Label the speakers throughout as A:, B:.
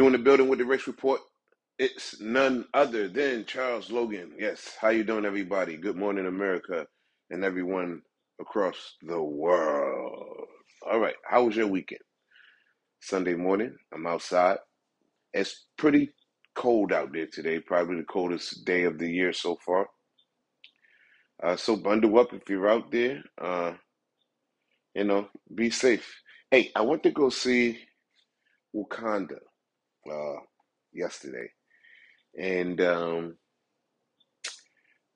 A: You in the building with the race report? It's none other than Charles Logan. Yes. How you doing, everybody? Good morning, America, and everyone across the world. All right. How was your weekend? Sunday morning. I'm outside. It's pretty cold out there today. Probably the coldest day of the year so far. Uh, so bundle up if you're out there. Uh, you know, be safe. Hey, I went to go see Wakanda uh, yesterday, and um,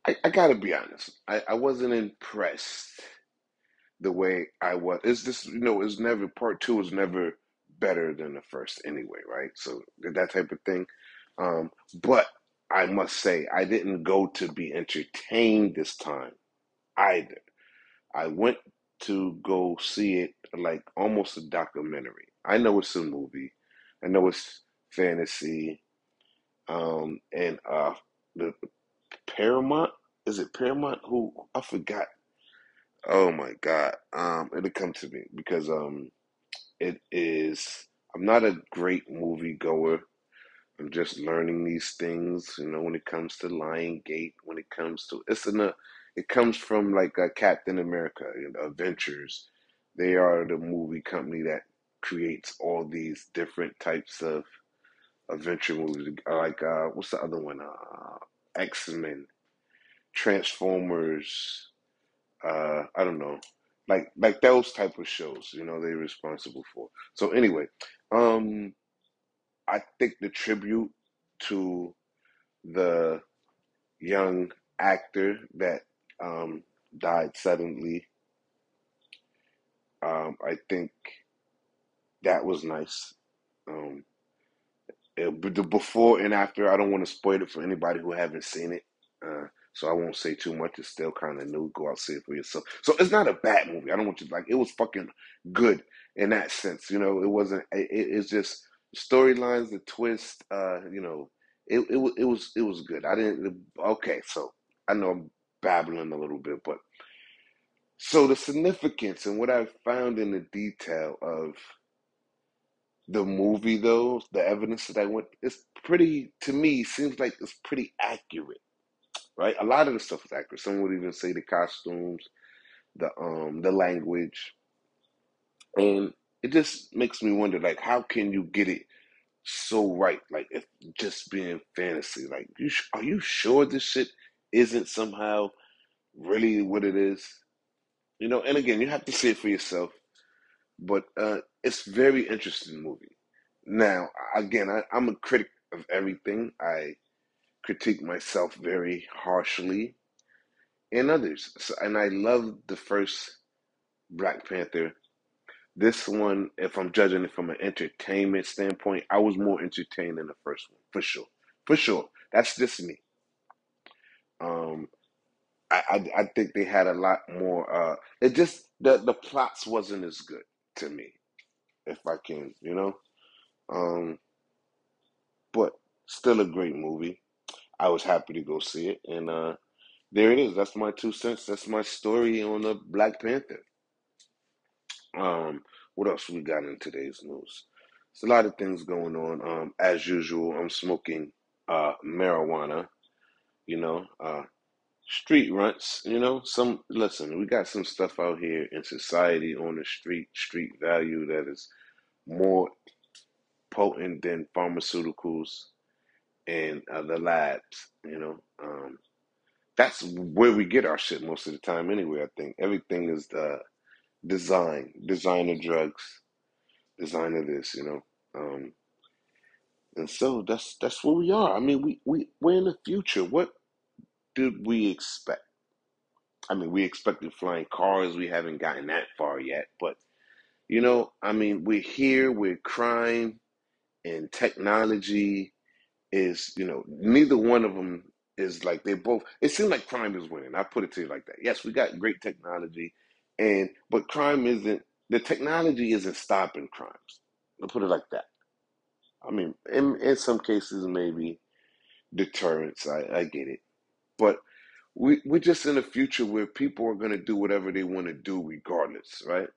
A: I, I gotta be honest, I, I wasn't impressed the way I was. It's just you know, it's never part two is never better than the first anyway, right? So that type of thing. Um, but I must say, I didn't go to be entertained this time either. I went to go see it like almost a documentary. I know it's a movie. I know it's fantasy. Um, and uh, the Paramount is it Paramount? Who I forgot. Oh my God. Um, it'll come to me because um, it is. I'm not a great movie goer. I'm just learning these things, you know, when it comes to Lion Gate, when it comes to it's in a it comes from like a Captain America, you know, Adventures. They are the movie company that creates all these different types of adventure movies. Like uh what's the other one? Uh X Men, Transformers, uh, I don't know. Like like those type of shows, you know, they're responsible for. So anyway, um I think the tribute to the young actor that um, died suddenly, um, I think that was nice. Um, the before and after, I don't want to spoil it for anybody who haven't seen it. Uh, so I won't say too much. It's still kind of new. Go out see it for yourself. So it's not a bad movie. I don't want you to like. It was fucking good in that sense. You know, it wasn't. It, it's just storylines, the twist. Uh, you know, it it was it was it was good. I didn't. Okay, so I know I'm babbling a little bit, but so the significance and what I found in the detail of the movie, though, the evidence that I went, it's pretty to me seems like it's pretty accurate, right? A lot of the stuff is accurate. Some would even say the costumes, the um, the language, and it just makes me wonder, like, how can you get it so right? Like, if just being fantasy, like, you sh- are you sure this shit isn't somehow really what it is? You know, and again, you have to see it for yourself. But uh, it's very interesting movie. Now, again, I, I'm a critic of everything. I critique myself very harshly and others. So, and I love the first Black Panther. This one, if I'm judging it from an entertainment standpoint, I was more entertained than the first one, for sure. For sure. That's just me. Um, I, I, I think they had a lot more. Uh, it just the the plots wasn't as good to me, if I can, you know. Um, but still a great movie. I was happy to go see it, and uh, there it is. That's my two cents. That's my story on the Black Panther. Um, what else we got in today's news? It's a lot of things going on. Um, as usual, I'm smoking uh, marijuana. You know, uh, street runts. You know, some listen. We got some stuff out here in society on the street, street value that is more potent than pharmaceuticals and uh, the labs. You know, um, that's where we get our shit most of the time. Anyway, I think everything is the design, designer drugs, designer this. You know. Um, and so that's that's where we are. I mean, we we we're in the future. What did we expect? I mean, we expected flying cars. We haven't gotten that far yet, but you know, I mean, we're here with crime and technology is, you know, neither one of them is like they both. It seems like crime is winning. I put it to you like that. Yes, we got great technology, and but crime isn't. The technology isn't stopping crimes. I'll put it like that. I mean, in in some cases, maybe deterrence. I, I get it, but we we're just in a future where people are going to do whatever they want to do, regardless, right?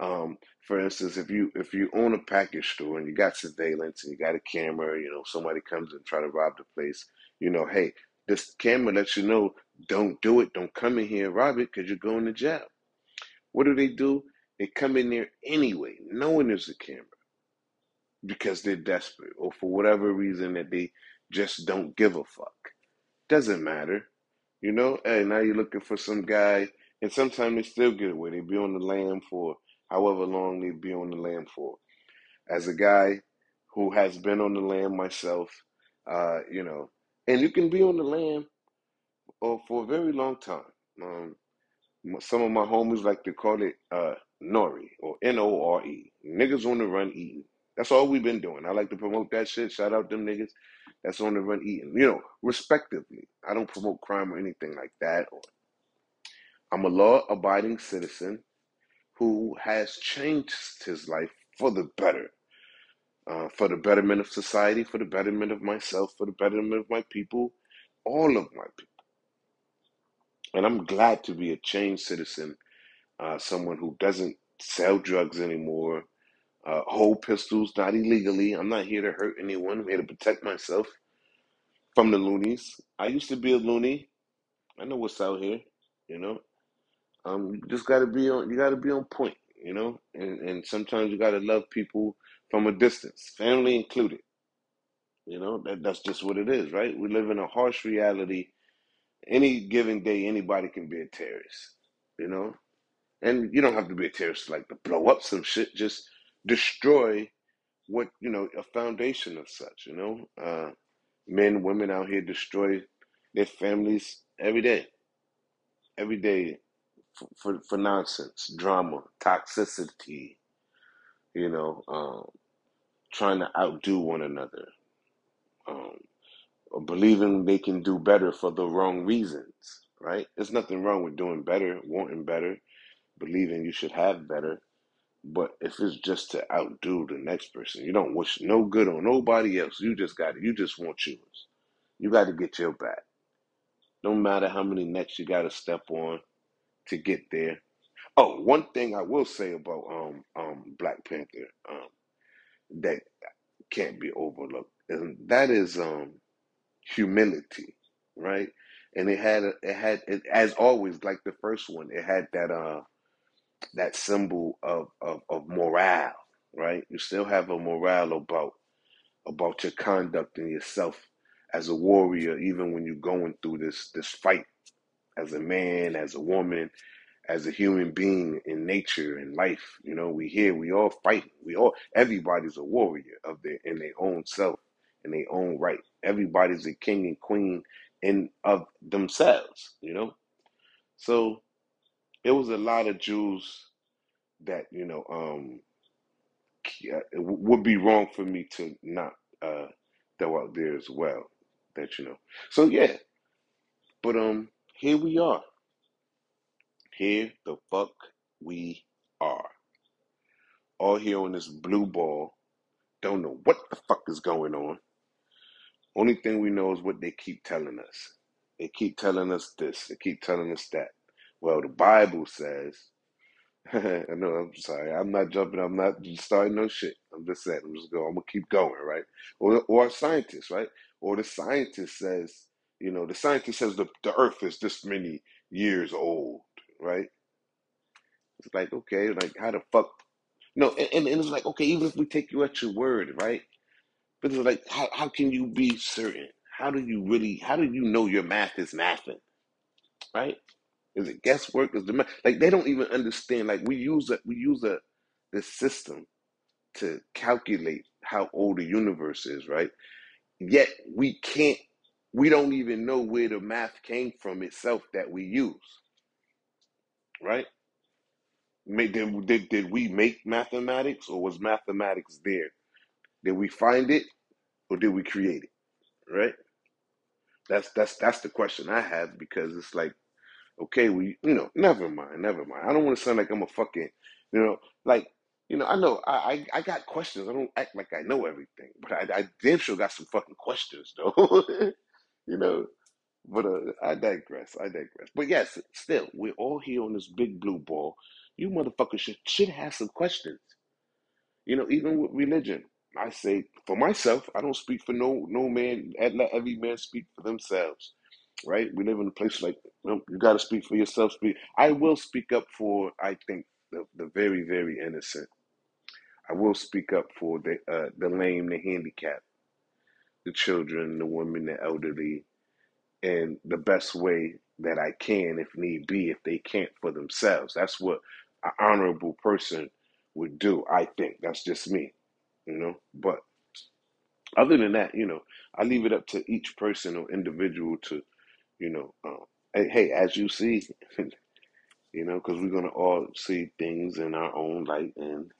A: Um, for instance, if you if you own a package store and you got surveillance and you got a camera, you know, somebody comes and try to rob the place, you know, hey, this camera lets you know, don't do it, don't come in here and rob it because you're going to jail. What do they do? They come in there anyway, knowing there's a camera because they're desperate or for whatever reason that they just don't give a fuck. Doesn't matter. You know, hey, now you're looking for some guy, and sometimes they still get away. They be on the lam for however long they be on the lam for. As a guy who has been on the lam myself, uh, you know, and you can be on the lam uh, for a very long time. Um, some of my homies like to call it uh, Nori or N O R E. Niggas on the run eating. That's all we've been doing. I like to promote that shit. Shout out them niggas that's on the run eating. You know, respectively. I don't promote crime or anything like that. I'm a law abiding citizen who has changed his life for the better. Uh, for the betterment of society, for the betterment of myself, for the betterment of my people, all of my people. And I'm glad to be a changed citizen, uh, someone who doesn't sell drugs anymore, uh, hold pistols, not illegally. I'm not here to hurt anyone. I'm here to protect myself from the loonies. I used to be a loony. I know what's out here, you know. Um, you just gotta be on. You gotta be on point, you know. And and sometimes you gotta love people from a distance, family included. You know that that's just what it is, right? We live in a harsh reality. Any given day, anybody can be a terrorist. You know, and you don't have to be a terrorist like to blow up some shit. Just destroy what you know a foundation of such. You know, uh, men, women out here destroy their families every day, every day for for, for nonsense, drama, toxicity. You know, um, trying to outdo one another, um, or believing they can do better for the wrong reasons. Right? There's nothing wrong with doing better, wanting better, believing you should have better. But if it's just to outdo the next person, you don't wish no good on nobody else. You just got it. You just want yours. You got to get your back. No matter how many necks you got to step on to get there. Oh, one thing I will say about um um Black Panther um that can't be overlooked, and that is um humility, right? And it had a- it had it, as always like the first one, it had that uh that symbol of of of morale, right? You still have a morale about about your conduct and yourself as a warrior, even when you're going through this this fight as a man, as a woman, as a human being in nature and life. You know, we here, we all fighting. We all everybody's a warrior of their in their own self, in their own right. Everybody's a king and queen in of themselves, you know? So it was a lot of Jews that, you know, um yeah, it w- would be wrong for me to not uh throw out there as well. That you know. So yeah, but um here we are. Here the fuck we are. All here on this blue ball. Don't know what the fuck is going on. Only thing we know is what they keep telling us. They keep telling us this. They keep telling us that. Well, the Bible says I know. I'm sorry. I'm not jumping. I'm not starting no shit. I'm just saying. I'm just going. I'm gonna keep going, right? Or or a scientist, right? Or the scientist says, you know, the scientist says the the Earth is this many years old, right? It's like okay, like how the fuck? No, and, and and it's like okay, even if we take you at your word, right? But it's like how how can you be certain? How do you really? How do you know your math is mathing, right? Is it guesswork? Is the math like they don't even understand? Like we use a we use a this system to calculate how old the universe is, right? Yet we can't, we don't even know where the math came from itself that we use, right? Did, did, did we make mathematics or was mathematics there? Did we find it or did we create it, right? That's that's that's the question I have because it's like Okay, we, you know, never mind, never mind. I don't want to sound like I'm a fucking, you know, like, you know, I know I, I, I got questions. I don't act like I know everything, but I, I damn sure got some fucking questions though, you know. But uh, I digress. I digress. But yes, still, we're all here on this big blue ball. You motherfuckers should should have some questions. You know, even with religion. I say for myself, I don't speak for no no man. Let every man speak for themselves. Right? We live in a place like know, you got to speak for yourself. Speak. I will speak up for. I think the, the very very innocent. I will speak up for the uh, the lame, the handicapped, the children, the women, the elderly, in the best way that I can, if need be, if they can't for themselves. That's what an honorable person would do. I think that's just me, you know. But other than that, you know, I leave it up to each person or individual to, you know, um, hey, hey, as you see, you know, because we're gonna all see things in our own light, and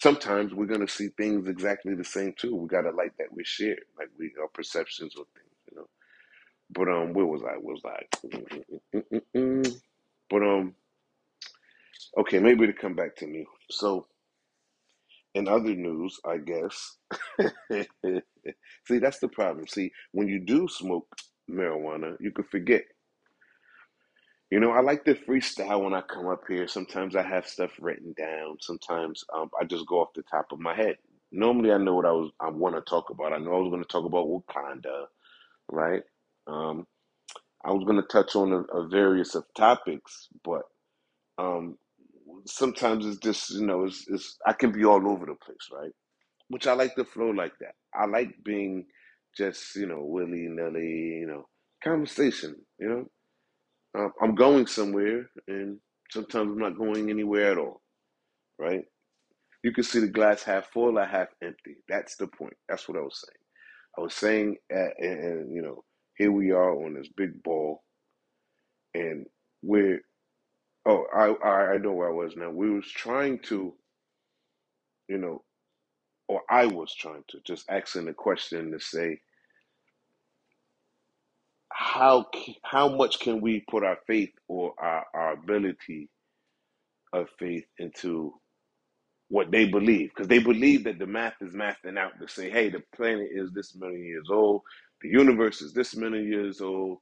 A: sometimes we're gonna see things exactly the same too. We got a light that we share, like we our perceptions of things, you know. But um, where was I? Was I? But um, okay, maybe to come back to me. So in other news, I guess. See, that's the problem. See, when you do smoke marijuana, you can forget. You know, I like to freestyle when I come up here. Sometimes I have stuff written down. Sometimes um, I just go off the top of my head. Normally, I know what I was I want to talk about. I know I was going to talk about Wakanda, right? Um, I was going to touch on a, a various of topics, but um, sometimes it's just you know it's, it's I can be all over the place, right? Which I like to flow like that. I like being just you know willy nilly, you know, conversation. You know, um, I'm going somewhere, and sometimes I'm not going anywhere at all, right? You can see the glass half full or half empty. That's the point. That's what I was saying. I was saying, uh, and, and you know, here we are on this big ball, and we're oh, I I I know where I was now. We was trying to, you know, or I was trying to just asking the question to say how how much can we put our faith or our, our ability of faith into what they believe because they believe that the math is mathing out to say hey the planet is this million years old the universe is this many years old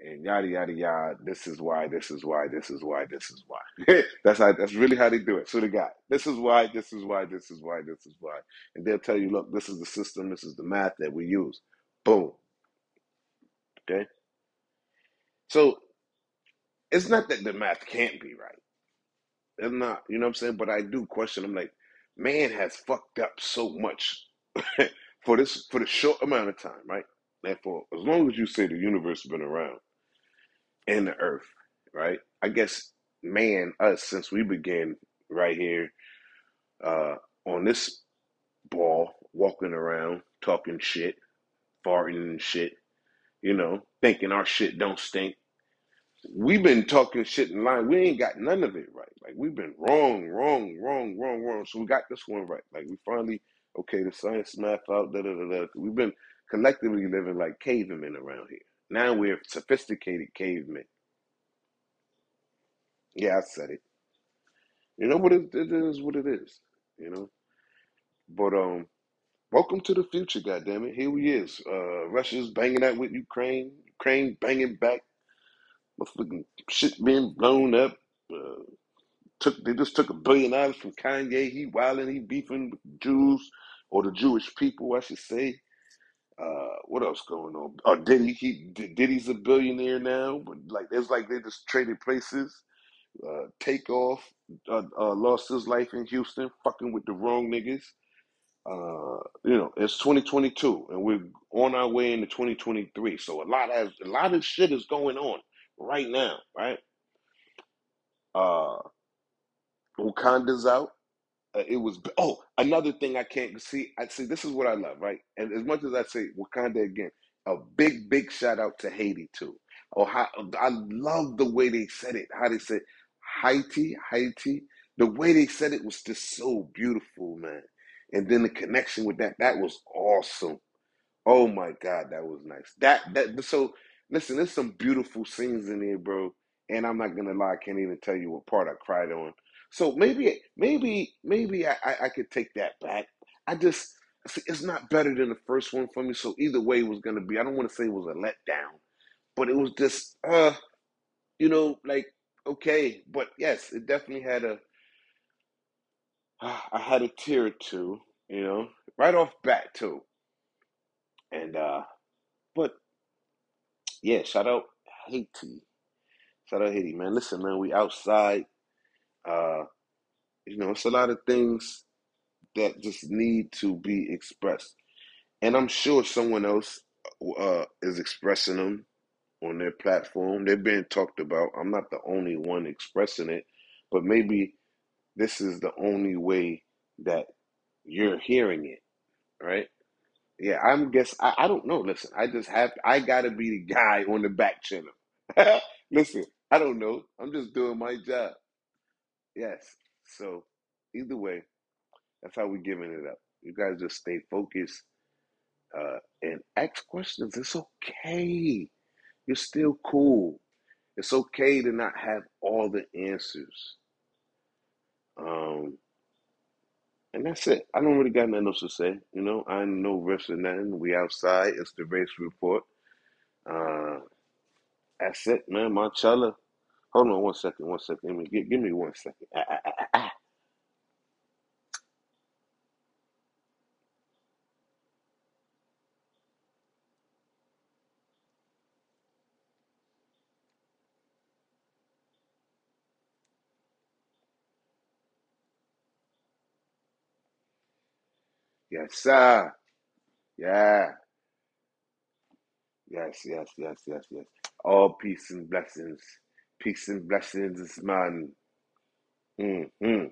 A: and yada yada yada this is why this is why this is why this is why that's how that's really how they do it so they got this is why this is why this is why this is why and they'll tell you look this is the system this is the math that we use boom okay? So it's not that the math can't be right. It's not you know what i'm saying? But i do question i'm like man has fucked up so much for this for the short amount of time right? And for as long as you say the universe has been around and the earth right? I guess man us since we began right here uh on this ball walking around talking shit farting and shit you know thinking our shit don't stink we've been talking shit in line. We ain't got none of it right. Like we've been wrong, wrong, wrong, wrong, wrong. So we got this one right. Like we finally okay. The science math out. Da da da da. We've been collectively living like cavemen around here. Now we're sophisticated cavemen. Yeah, I said it. You know what it, it is. What it is. You know. But um, welcome to the future. Goddamn it, here we is. Uh, Russia's banging out with Ukraine. Ukraine banging back. Motherfucking shit being blown up. Uh, Took they just took a billion dollars from Kanye. He wilding, he beefing with Jews or the Jewish people, I should say. Uh, what else going on? Oh, Diddy, he Diddy's a billionaire now, but like it's like they just traded places. Uh, Takeoff uh, uh, lost his life in Houston, fucking with the wrong niggas. Uh, you know, it's 2022, and we're on our way into 2023. So a lot has a lot of shit is going on right now, right? Uh, Wakanda's out. Uh, it was oh another thing I can't see. I see this is what I love, right? And as much as I say Wakanda again, a big big shout out to Haiti too. Oh, how, I love the way they said it. How they said Haiti, Haiti. The way they said it was just so beautiful, man. And then the connection with that, that was awesome. Oh my God, that was nice. That that so listen, there's some beautiful scenes in there, bro. And I'm not gonna lie, I can't even tell you what part I cried on. So maybe maybe maybe I, I, I could take that back. I just see, it's not better than the first one for me. So either way it was gonna be. I don't want to say it was a letdown, but it was just uh you know like okay, but yes, it definitely had a. I had a tear or two, you know, right off bat too, and uh, but yeah, shout out Haiti, shout out Haiti, man. Listen, man, we outside. Uh, you know, it's a lot of things that just need to be expressed, and I'm sure someone else uh is expressing them on their platform. They're being talked about. I'm not the only one expressing it, but maybe this is the only way that you're hearing it, right? Yeah, I'm guess I, I don't know. Listen, I just have I gotta be the guy on the back channel. Listen, I don't know. I'm just doing my job. Yes. So either way, that's how we're giving it up. You guys just stay focused uh, and ask questions. It's okay. You're still cool. It's okay to not have all the answers. Um, and that's it. I don't really got nothing else to say. You know, I know riffs or nothing. We outside. It's the race report. Uh, that's it, man. Marcella. Hold on one second. One second. Give me, give, give me one second. Yes, sir. Yeah. Yes, yes, yes, yes, yes. All peace and blessings. Peace and blessings, man. Mm-hmm.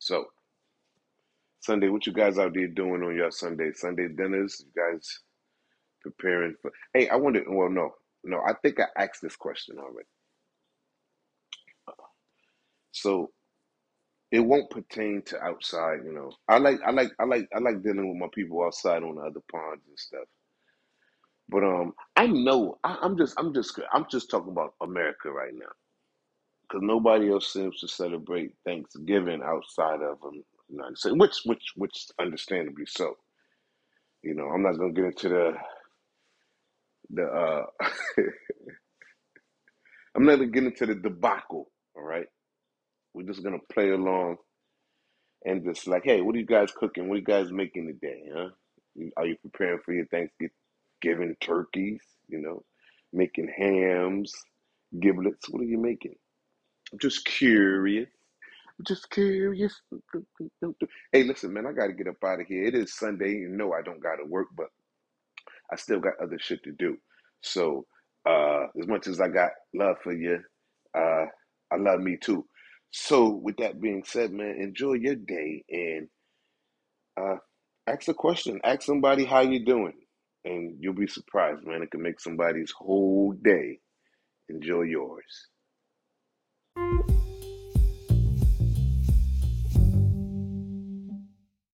A: So, Sunday, what you guys out there doing on your Sunday? Sunday dinners? You guys preparing for? Hey, I wonder. Well, no, no. I think I asked this question already. So it won't pertain to outside. You know, I like, I like, I like, I like dealing with my people outside on the other ponds and stuff. But um, I know I, I'm just, I'm just, I'm just talking about America right now because nobody else seems to celebrate Thanksgiving outside of um, United States, which, which, which, understandably so. You know, I'm not gonna get into the the. uh I'm not gonna get into the debacle. All right, we're just gonna play along and just like, hey, what are you guys cooking? What are you guys making today? Huh? Are you preparing for your Thanksgiving turkeys? You know, making hams, giblets. What are you making? I'm just curious. I'm just curious. Hey, listen, man, I got to get up out of here. It is Sunday. You know I don't got to work, but I still got other shit to do. So, uh, as much as I got love for you, uh, I love me too. So, with that being said, man, enjoy your day and uh, ask a question. Ask somebody how you're doing, and you'll be surprised, man. It can make somebody's whole day. Enjoy yours.